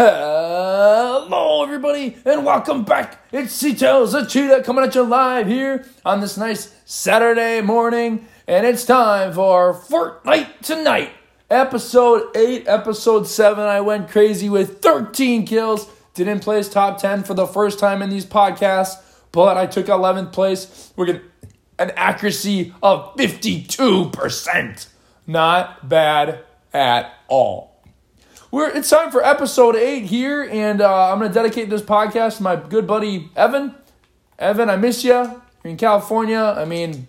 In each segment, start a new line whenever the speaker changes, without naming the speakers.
Hello, everybody, and welcome back. It's C-Tails the Cheetah coming at you live here on this nice Saturday morning, and it's time for Fortnite Tonight, episode 8, episode 7. I went crazy with 13 kills, didn't place top 10 for the first time in these podcasts, but I took 11th place. Going an accuracy of 52%. Not bad at all. We're, it's time for episode eight here, and uh, I'm going to dedicate this podcast to my good buddy Evan. Evan, I miss you. You're in California. I mean,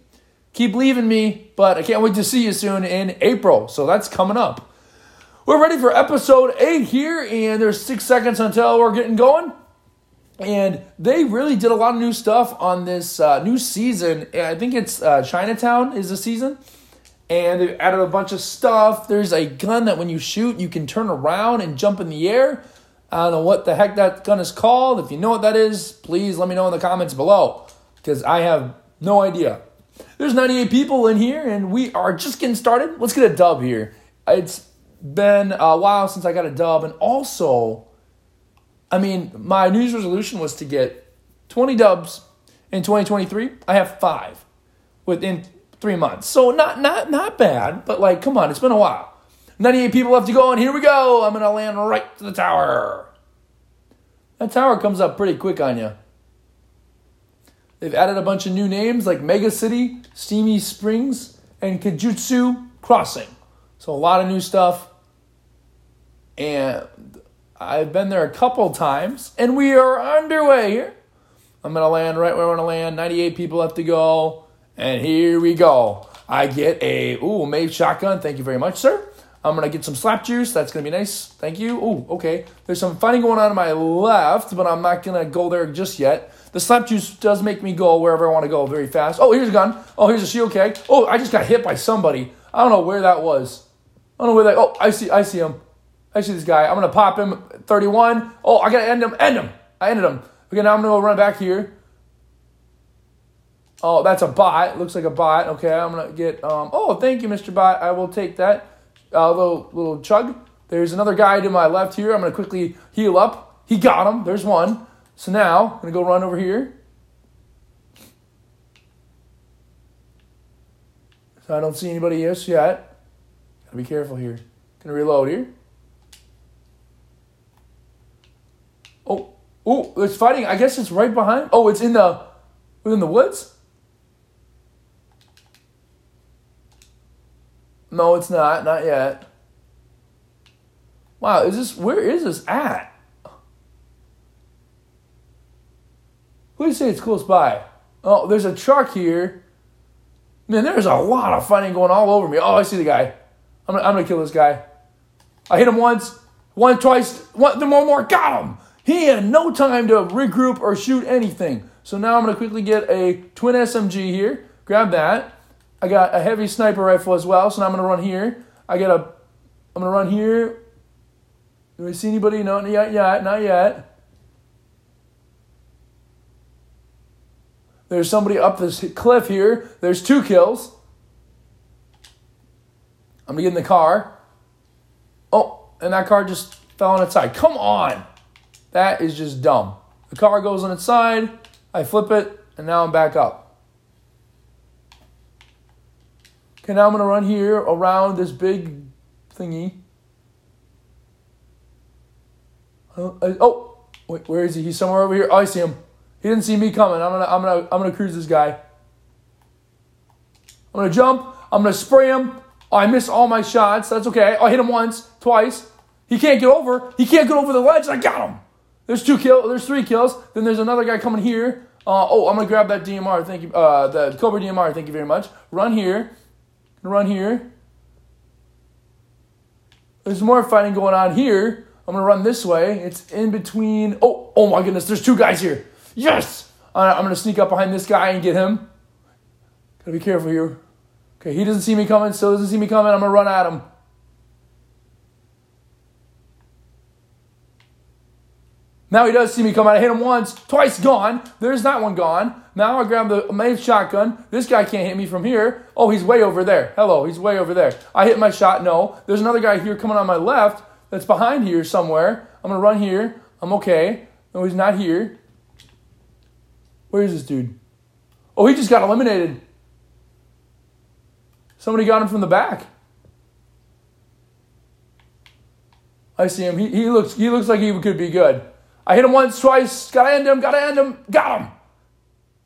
keep leaving me, but I can't wait to see you soon in April. So that's coming up. We're ready for episode eight here, and there's six seconds until we're getting going. And they really did a lot of new stuff on this uh, new season. I think it's uh, Chinatown is the season and they've added a bunch of stuff. There's a gun that when you shoot, you can turn around and jump in the air. I don't know what the heck that gun is called. If you know what that is, please let me know in the comments below because I have no idea. There's 98 people in here and we are just getting started. Let's get a dub here. It's been a while since I got a dub, and also, I mean, my news resolution was to get 20 dubs in 2023. I have five within three months. So not not not bad, but like, come on, it's been a while. 98 people left to go, and here we go. I'm gonna land right to the tower. That tower comes up pretty quick on you. They've added a bunch of new names like Mega City, Steamy Springs, and Kajutsu Crossing. So a lot of new stuff. And I've been there a couple times, and we are underway here. I'm gonna land right where I want to land. 98 people left to go. And here we go. I get a, ooh, Maeve shotgun. Thank you very much, sir. I'm going to get some slap juice. That's going to be nice. Thank you. Ooh, okay. There's some fighting going on on my left, but I'm not going to go there just yet. The slap juice does make me go wherever I want to go very fast. Oh, here's a gun. Oh, here's a shield keg. Oh, I just got hit by somebody. I don't know where that was. I don't know where that. Oh, I see. I see him. I see this guy. I'm gonna pop him. 31. Oh, I gotta end him. End him. I ended him. Okay, now I'm gonna go run back here. Oh, that's a bot. Looks like a bot. Okay, I'm gonna get. Um, oh, thank you, Mr. Bot. I will take that. Uh, little little chug. There's another guy to my left here. I'm gonna quickly heal up. He got him. There's one. So now I'm gonna go run over here. So I don't see anybody else yet. Gotta be careful here. Gonna reload here. Oh, oh, it's fighting. I guess it's right behind. Oh, it's in the within the woods. No, it's not. Not yet. Wow, is this where is this at? Who do you say it's close by? Oh, there's a truck here. Man, there's a lot of fighting going all over me. Oh, I see the guy. I'm gonna, I'm gonna kill this guy. I hit him once, one twice, one, then one more. Got him. He had no time to regroup or shoot anything. So now I'm gonna quickly get a twin SMG here. Grab that. I got a heavy sniper rifle as well, so now I'm gonna run here. I got a, I'm gonna run here. Do I see anybody? No, not yet, yet, not yet. There's somebody up this cliff here. There's two kills. I'm gonna get in the car. Oh, and that car just fell on its side. Come on. That is just dumb. The car goes on its side, I flip it, and now I'm back up. Okay, now I'm going to run here around this big thingy. Uh, oh, wait, where is he? He's somewhere over here. Oh, I see him. He didn't see me coming. I'm gonna, I'm gonna, I'm gonna cruise this guy. I'm gonna jump. I'm gonna spray him. Oh, I miss all my shots. That's okay. I hit him once, twice. He can't get over. He can't get over the ledge. I got him. There's two kills. There's three kills. Then there's another guy coming here. Uh, oh, I'm gonna grab that DMR. Thank you. Uh, the Cobra DMR. Thank you very much. Run here run here. There's more fighting going on here. I'm gonna run this way. It's in between. Oh, oh my goodness! There's two guys here. Yes. I'm gonna sneak up behind this guy and get him. Gotta be careful here. Okay, he doesn't see me coming. Still doesn't see me coming. I'm gonna run at him. Now he does see me come out. I hit him once, twice, gone. There's that one gone. Now I grab the main shotgun. This guy can't hit me from here. Oh, he's way over there. Hello, he's way over there. I hit my shot. No. There's another guy here coming on my left. that's behind here somewhere. I'm gonna run here. I'm okay. No, he's not here. Where is this dude? Oh, he just got eliminated. Somebody got him from the back. I see him. He, he looks he looks like he could be good. I hit him once, twice. Gotta end him. Gotta end him. Got him.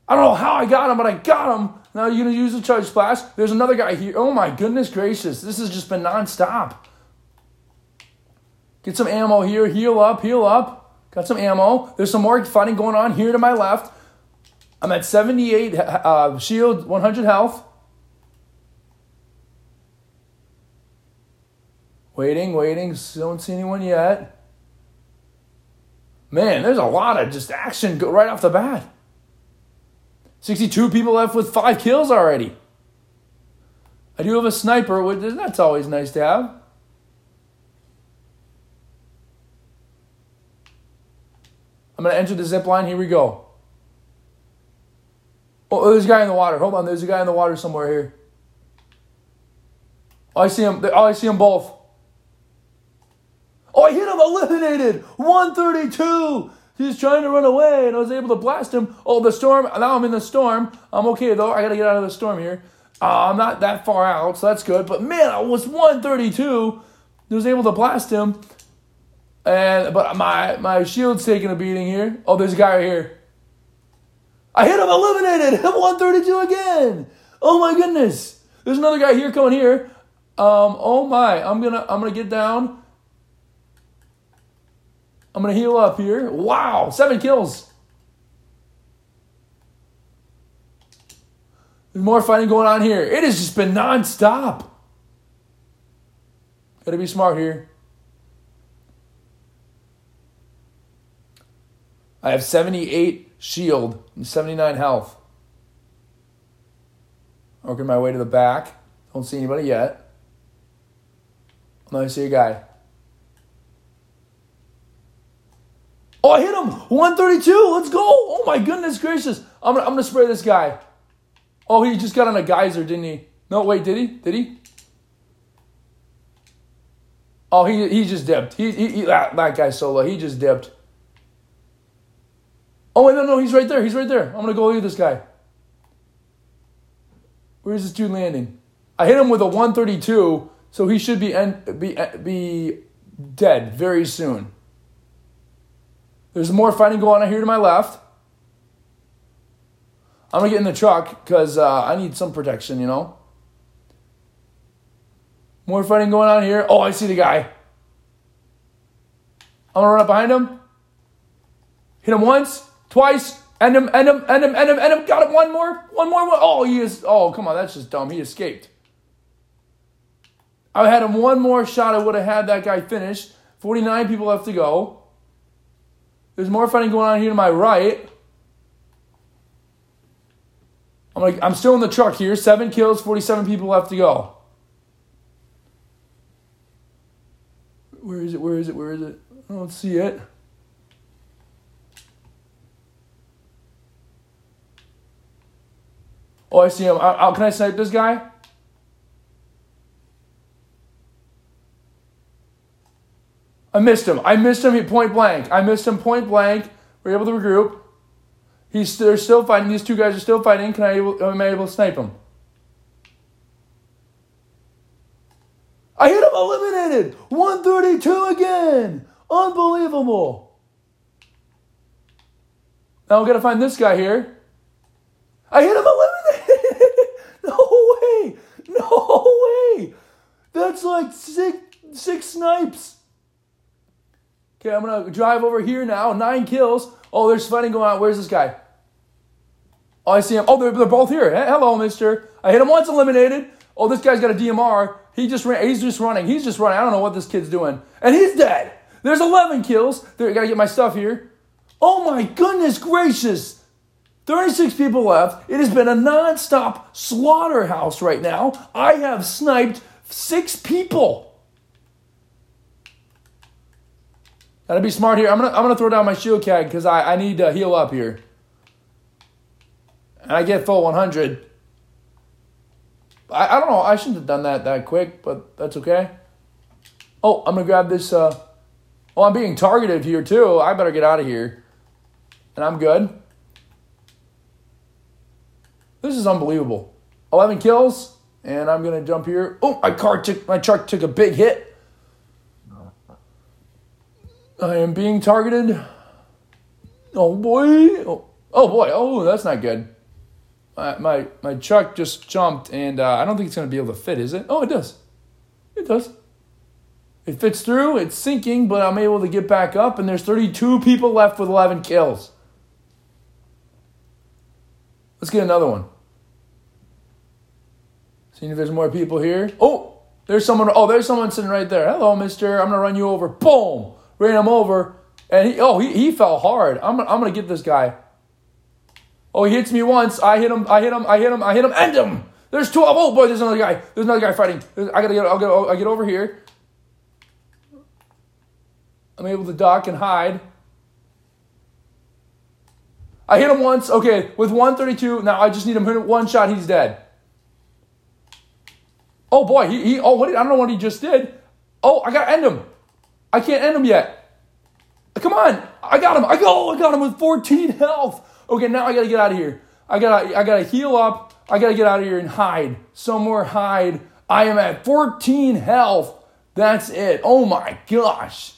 I don't know how I got him, but I got him. Now you're gonna use the Chug Splash. There's another guy here. Oh my goodness gracious! This has just been nonstop. Get some ammo here. Heal up. Heal up. Got some ammo. There's some more fighting going on here to my left. I'm at 78 uh, shield, 100 health. Waiting, waiting. Don't see anyone yet. Man, there's a lot of just action right off the bat. 62 people left with five kills already. I do have a sniper, which that's always nice to have. I'm going to enter the zip line. Here we go. Oh, oh, there's a guy in the water. Hold on. There's a guy in the water somewhere here. Oh, I see him. Oh, I see them both. Oh, I hit him. Eliminated. 132. He's trying to run away, and I was able to blast him. Oh, the storm. Now I'm in the storm. I'm okay, though. I got to get out of the storm here. Uh, I'm not that far out, so that's good. But man, I was 132. I was able to blast him. And but my my shield's taking a beating here. Oh, there's a guy right here. I hit him, eliminated. I'm 132 again. Oh my goodness. There's another guy here coming here. Um, oh my, I'm gonna I'm gonna get down. I'm gonna heal up here. Wow, seven kills. There's more fighting going on here. It has just been nonstop. Gotta be smart here. I have 78 shield and 79 health. Working my way to the back. Don't see anybody yet. Let me see a guy. Oh, I hit him! 132! Let's go! Oh my goodness gracious! I'm gonna, I'm gonna spray this guy. Oh, he just got on a geyser, didn't he? No, wait, did he? Did he? Oh, he, he just dipped. He, he, he that, that guy solo. He just dipped. Oh, wait, no, no, he's right there. He's right there. I'm going to go at this guy. Where's this dude landing? I hit him with a 132, so he should be, be, be dead very soon. There's more fighting going on here to my left. I'm to get in the truck because uh, I need some protection, you know. More fighting going on here. Oh, I see the guy. I'm to run up behind him. Hit him once twice, end him, end him, end him, end him, end him. Got him. One more, one more. One. Oh, he is. Oh, come on, that's just dumb. He escaped. I had him one more shot. I would have had that guy finished. 49 people left to go. There's more fighting going on here to my right. I'm like, I'm still in the truck here. Seven kills, 47 people left to go. Where is it? Where is it? Where is it? I don't see it. Oh, I see him. I, I, can I snipe this guy? I missed him. I missed him point blank. I missed him point blank. We're able to regroup. He's they're still fighting. These two guys are still fighting. Can I able, am I able to snipe him? I hit him eliminated. 132 again. Unbelievable. Now I'm gonna find this guy here. I hit him eliminated. No way! No way. That's like six six snipes. Okay, I'm gonna drive over here now. Nine kills. Oh, there's fighting going on. Where's this guy? Oh, I see him. Oh, they're, they're both here. Hello, mister. I hit him once, eliminated. Oh, this guy's got a DMR. He just ran. He's just running. He's just running. I don't know what this kid's doing. And he's dead. There's 11 kills. There, gotta get my stuff here. Oh my goodness gracious. 36 people left. It has been a non-stop slaughterhouse right now. I have sniped six people. Gotta be smart here. I'm gonna I'm gonna throw down my shield keg because I, I need to heal up here. And I get full 100. I, I don't know. I shouldn't have done that that quick, but that's okay. Oh, I'm gonna grab this. Uh, oh, I'm being targeted here too. I better get out of here. And I'm good. This is unbelievable. 11 kills, and I'm gonna jump here. Oh, my car took my truck took a big hit. I am being targeted. Oh boy! Oh, oh boy! Oh, that's not good. My my, my truck just jumped, and uh, I don't think it's gonna be able to fit. Is it? Oh, it does. It does. It fits through. It's sinking, but I'm able to get back up, and there's 32 people left with 11 kills. Let's get another one. Seeing if there's more people here. Oh, there's someone. Oh, there's someone sitting right there. Hello, mister. I'm going to run you over. Boom. Ran him over. And he, oh, he, he fell hard. I'm, I'm to get this guy. Oh, he hits me once. I hit him. I hit him. I hit him. I hit him. End him. There's two. Oh boy, there's another guy. There's another guy fighting. I gotta get. I'll get. I get over here. I'm able to duck and hide. I hit him once. Okay, with 132. Now I just need him one shot. He's dead. Oh boy, he, he oh what did, I don't know what he just did. Oh, I gotta end him. I can't end him yet. Come on, I got him. I go. Oh, I got him with 14 health. Okay, now I gotta get out of here. I gotta I gotta heal up. I gotta get out of here and hide somewhere. Hide. I am at 14 health. That's it. Oh my gosh.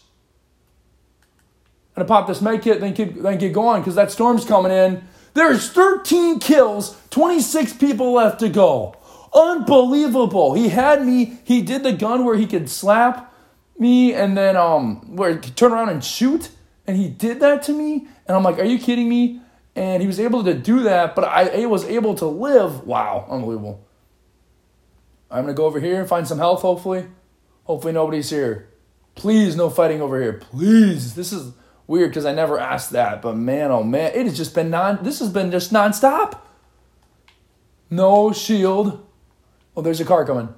And gonna pop this med kit, then keep then get going because that storm's coming in. There's 13 kills, 26 people left to go. Unbelievable. He had me, he did the gun where he could slap me and then um where he turn around and shoot. And he did that to me. And I'm like, are you kidding me? And he was able to do that, but I, I was able to live. Wow, unbelievable. I'm gonna go over here and find some health, hopefully. Hopefully nobody's here. Please, no fighting over here. Please. This is weird because I never asked that, but man, oh man, it has just been non. This has been just nonstop. No shield. Oh, there's a car coming.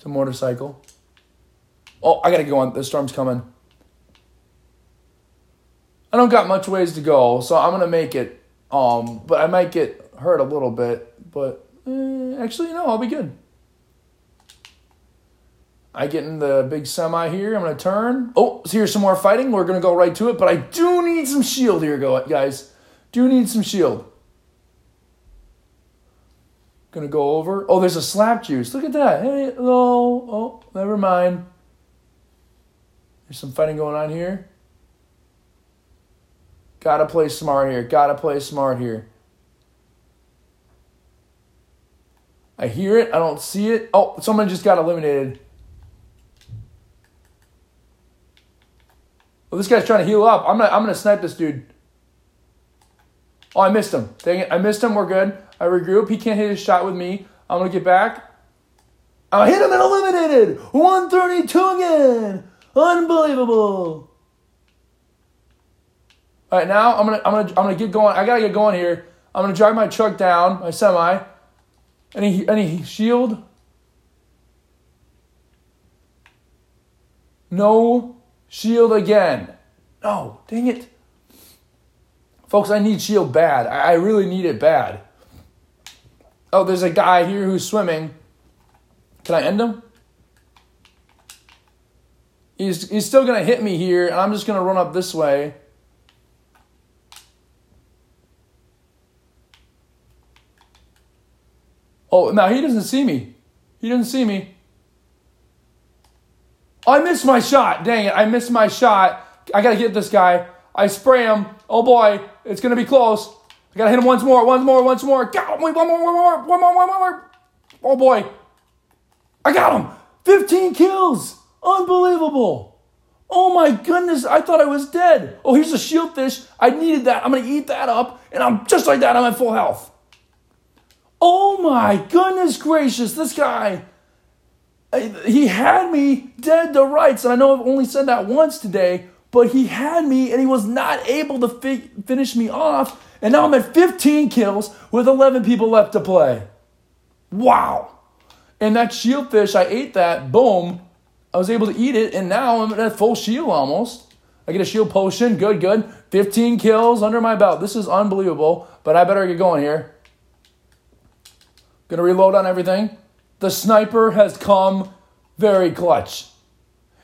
It's a motorcycle. Oh, I gotta go on. The storm's coming. I don't got much ways to go, so I'm gonna make it. Um, but I might get hurt a little bit. But eh, actually, no, I'll be good. I get in the big semi here. I'm gonna turn. Oh, so here's some more fighting. We're gonna go right to it, but I do need some shield here, guys. Do need some shield. Gonna go over. Oh, there's a slap juice. Look at that. Hey, hello. Oh, never mind. There's some fighting going on here. Gotta play smart here. Gotta play smart here. I hear it. I don't see it. Oh, someone just got eliminated. Well, this guy's trying to heal up. I'm gonna, I'm gonna snipe this dude. Oh, I missed him. Dang it. I missed him. We're good. I regroup. He can't hit his shot with me. I'm going to get back. I hit him and eliminated. 132 again. Unbelievable. All right, now I'm gonna I'm gonna I'm gonna get going. I gotta get going here. I'm gonna drive my truck down, my semi. Any any shield? No shield again. No, dang it. Folks, I need shield bad. I really need it bad. Oh, there's a guy here who's swimming. Can I end him? He's, he's still going to hit me here, and I'm just going to run up this way. Oh, now he doesn't see me. He doesn't see me. I missed my shot. Dang it. I missed my shot. I got to get this guy. I spray him. Oh boy, it's gonna be close. I gotta hit him once more, once more, once more. Got Wait, one more, one more, one more, one more. Oh boy. I got him. 15 kills. Unbelievable. Oh my goodness, I thought I was dead. Oh, here's a shield fish. I needed that. I'm gonna eat that up, and I'm just like that, I'm at full health. Oh my goodness gracious, this guy. He had me dead to rights, and I know I've only said that once today, but he had me and he was not able to fi- finish me off. And now I'm at 15 kills with 11 people left to play. Wow. And that shield fish, I ate that, boom. I was able to eat it, and now I'm at full shield almost. I get a shield potion, good, good. 15 kills under my belt. This is unbelievable, but I better get going here. Gonna reload on everything. The sniper has come very clutch.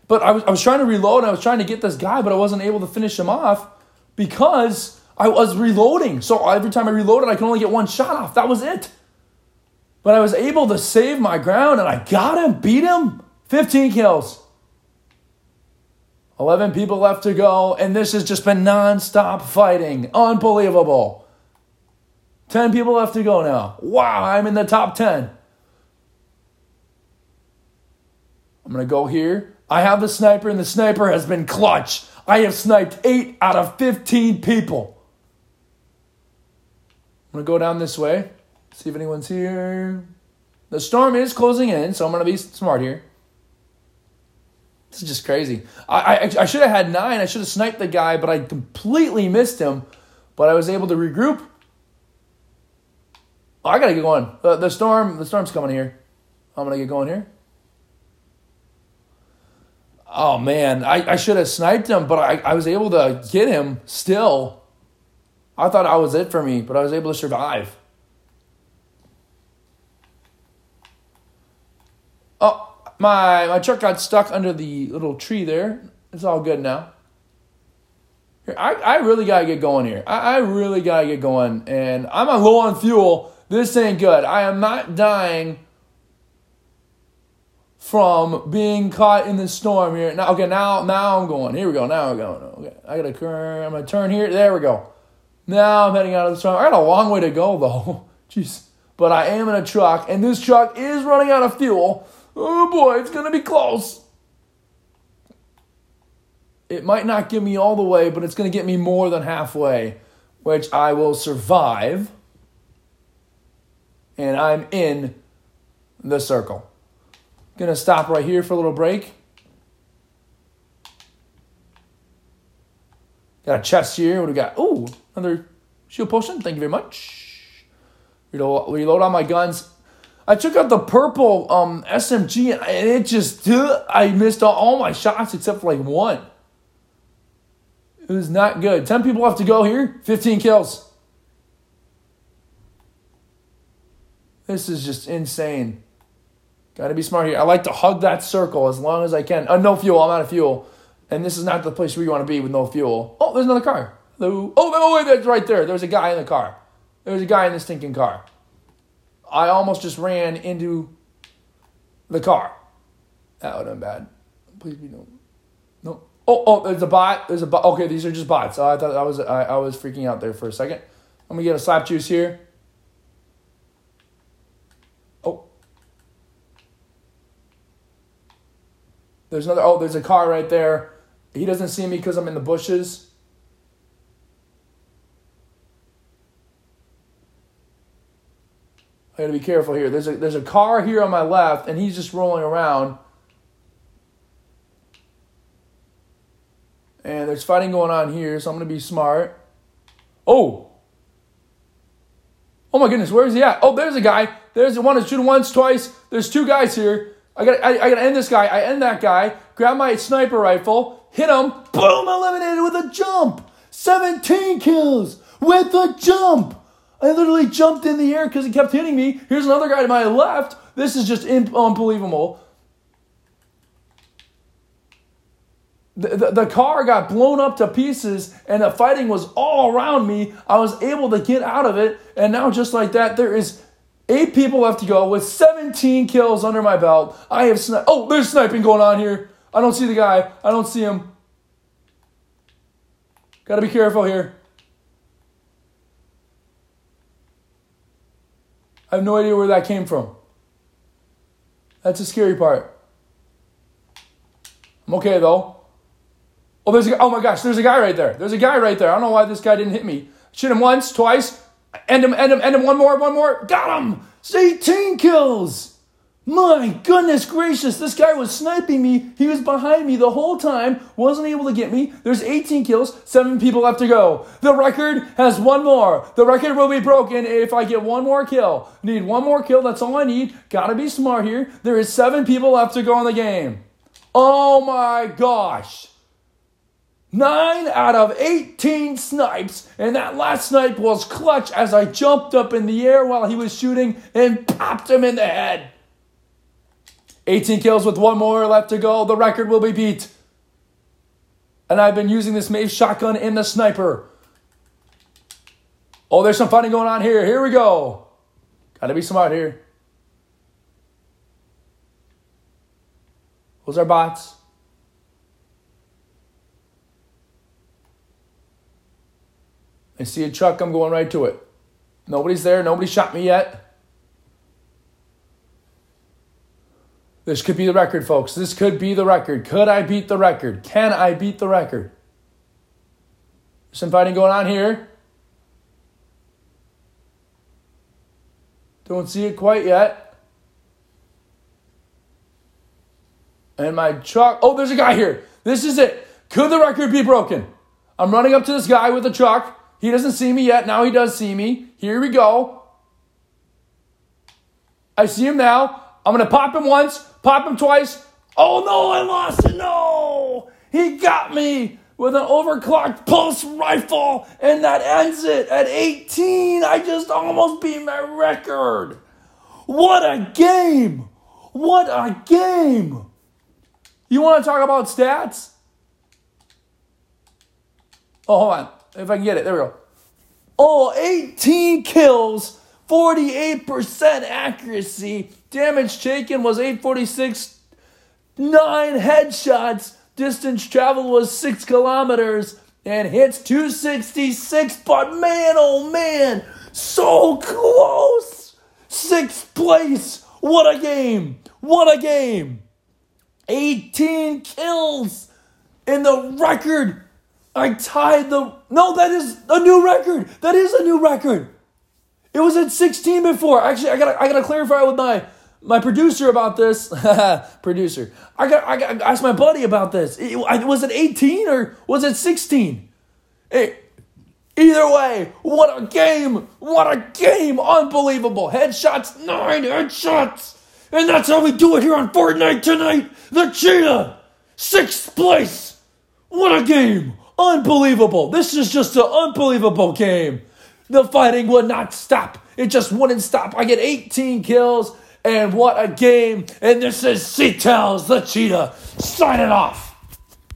But I was, I was trying to reload and I was trying to get this guy, but I wasn't able to finish him off because I was reloading. So every time I reloaded, I could only get one shot off. That was it. But I was able to save my ground and I got him, beat him. 15 kills. 11 people left to go, and this has just been non-stop fighting. Unbelievable. 10 people left to go now. Wow, I'm in the top 10. I'm going to go here. I have the sniper, and the sniper has been clutch. I have sniped 8 out of 15 people. I'm going to go down this way, see if anyone's here. The storm is closing in, so I'm going to be smart here. This is just crazy. I, I, I should have had nine. I should have sniped the guy, but I completely missed him. But I was able to regroup. Oh, I gotta get going. The, the storm, the storm's coming here. I'm gonna get going here. Oh man, I, I should have sniped him, but I, I was able to get him still. I thought I was it for me, but I was able to survive. Oh, my my truck got stuck under the little tree there. It's all good now. Here, I, I really gotta get going here. I, I really gotta get going. And I'm low on fuel. This ain't good. I am not dying from being caught in the storm here. Now okay, now now I'm going. Here we go. Now I'm going. Okay. I gotta turn I'm gonna turn here. There we go. Now I'm heading out of the storm. I got a long way to go though. Jeez. But I am in a truck, and this truck is running out of fuel. Oh boy, it's to be close. It might not get me all the way, but it's to get me more than halfway, which I will survive. And I'm in the circle. Going to stop right here for a little break. Got a chest here. What do we got? Ooh, another shield potion. Thank you very much. Reload, reload on my guns. I took out the purple um, SMG and it just, I missed all, my shots except for like one. It was not good. 10 people have to go here, 15 kills. This is just insane. Got to be smart here. I like to hug that circle as long as I can. Uh, no fuel. I'm out of fuel. And this is not the place where you want to be with no fuel. Oh, there's another car. Oh, oh, wait, that's right there. There's a guy in the car. There's a guy in the stinking car. I almost just ran into the car. That would have been bad. Please be no. No. Oh, oh, there's a bot. There's a bot. Okay, these are just bots. I thought I was I, I was freaking out there for a second. I'm gonna get a slap juice here. There's another. Oh, there's a car right there. He doesn't see me because I'm in the bushes. I got to be careful here. There's a there's a car here on my left, and he's just rolling around. And there's fighting going on here, so I'm gonna be smart. Oh. Oh my goodness, where is he at? Oh, there's a guy. There's the one that's shooting once, twice. There's two guys here. I got I, I gotta end this guy. I end that guy. Grab my sniper rifle, hit him, boom, eliminated with a jump. 17 kills with a jump. I literally jumped in the air because he kept hitting me. Here's another guy to my left. This is just imp- unbelievable. The, the, the, car got blown up to pieces and the fighting was all around me. I was able to get out of it. And now, just like that, there is eight people left to go with 17 kills under my belt. I have sni- Oh, there's sniping going on here. I don't see the guy. I don't see him. Got to be careful here. I have no idea where that came from. That's the scary part. I'm okay though. Oh, there's a, oh my gosh, there's a guy right there. There's a guy right there. I don't know why this guy didn't hit me. Shoot him once, twice, end him, end him, end him, one more, one more. Got him! It's 18 kills! My goodness gracious, this guy was sniping me. He was behind me the whole time, wasn't able to get me. There's 18 kills, seven people left to go. The record has one more. The record will be broken if I get one more kill. Need one more kill, that's all I need. Gotta be smart here. There is seven people left to go in the game. Oh my gosh. Nine out of 18 snipes, and that last snipe was clutch as I jumped up in the air while he was shooting and popped him in the head. 18 kills with one more left to go. The record will be beat. And I've been using this mace shotgun in the sniper. Oh, there's some fighting going on here. Here we go. Gotta be smart here. Those are bots. I see a truck, I'm going right to it. Nobody's there, nobody shot me yet. This could be the record, folks. This could be the record. Could I beat the record? Can I beat the record? Some fighting going on here. Don't see it quite yet. And my truck. Oh, there's a guy here. This is it. Could the record be broken? I'm running up to this guy with the truck. He doesn't see me yet. Now he does see me. Here we go. I see him now. I'm going to pop him once, pop him twice. Oh no, I lost it. No. He got me with an overclocked pulse rifle, and that ends it at 18. I just almost beat my record. What a game! What a game! You want to talk about stats? Oh, hold on. If I can get it. There we go. Oh, 18 kills, 48% accuracy. Damage taken was 846. Nine headshots. Distance traveled was six kilometers. And hits 266. But man, oh man, so close. Sixth place. What a game. What a game. 18 kills in the record I tied the. No, that is a new record. That is a new record. It was at 16 before. Actually, I gotta I gotta clarify with my my producer about this. producer, I got I got ask my buddy about this. It, was it 18 or was it 16? Hey, either way, what a game! What a game! Unbelievable headshots, nine headshots, and that's how we do it here on Fortnite tonight. The cheetah, sixth place. What a game! Unbelievable. This is just an unbelievable game. The fighting would not stop. It just wouldn't stop. I get 18 kills, and what a game. And this is C-Tails, the cheetah, signing off.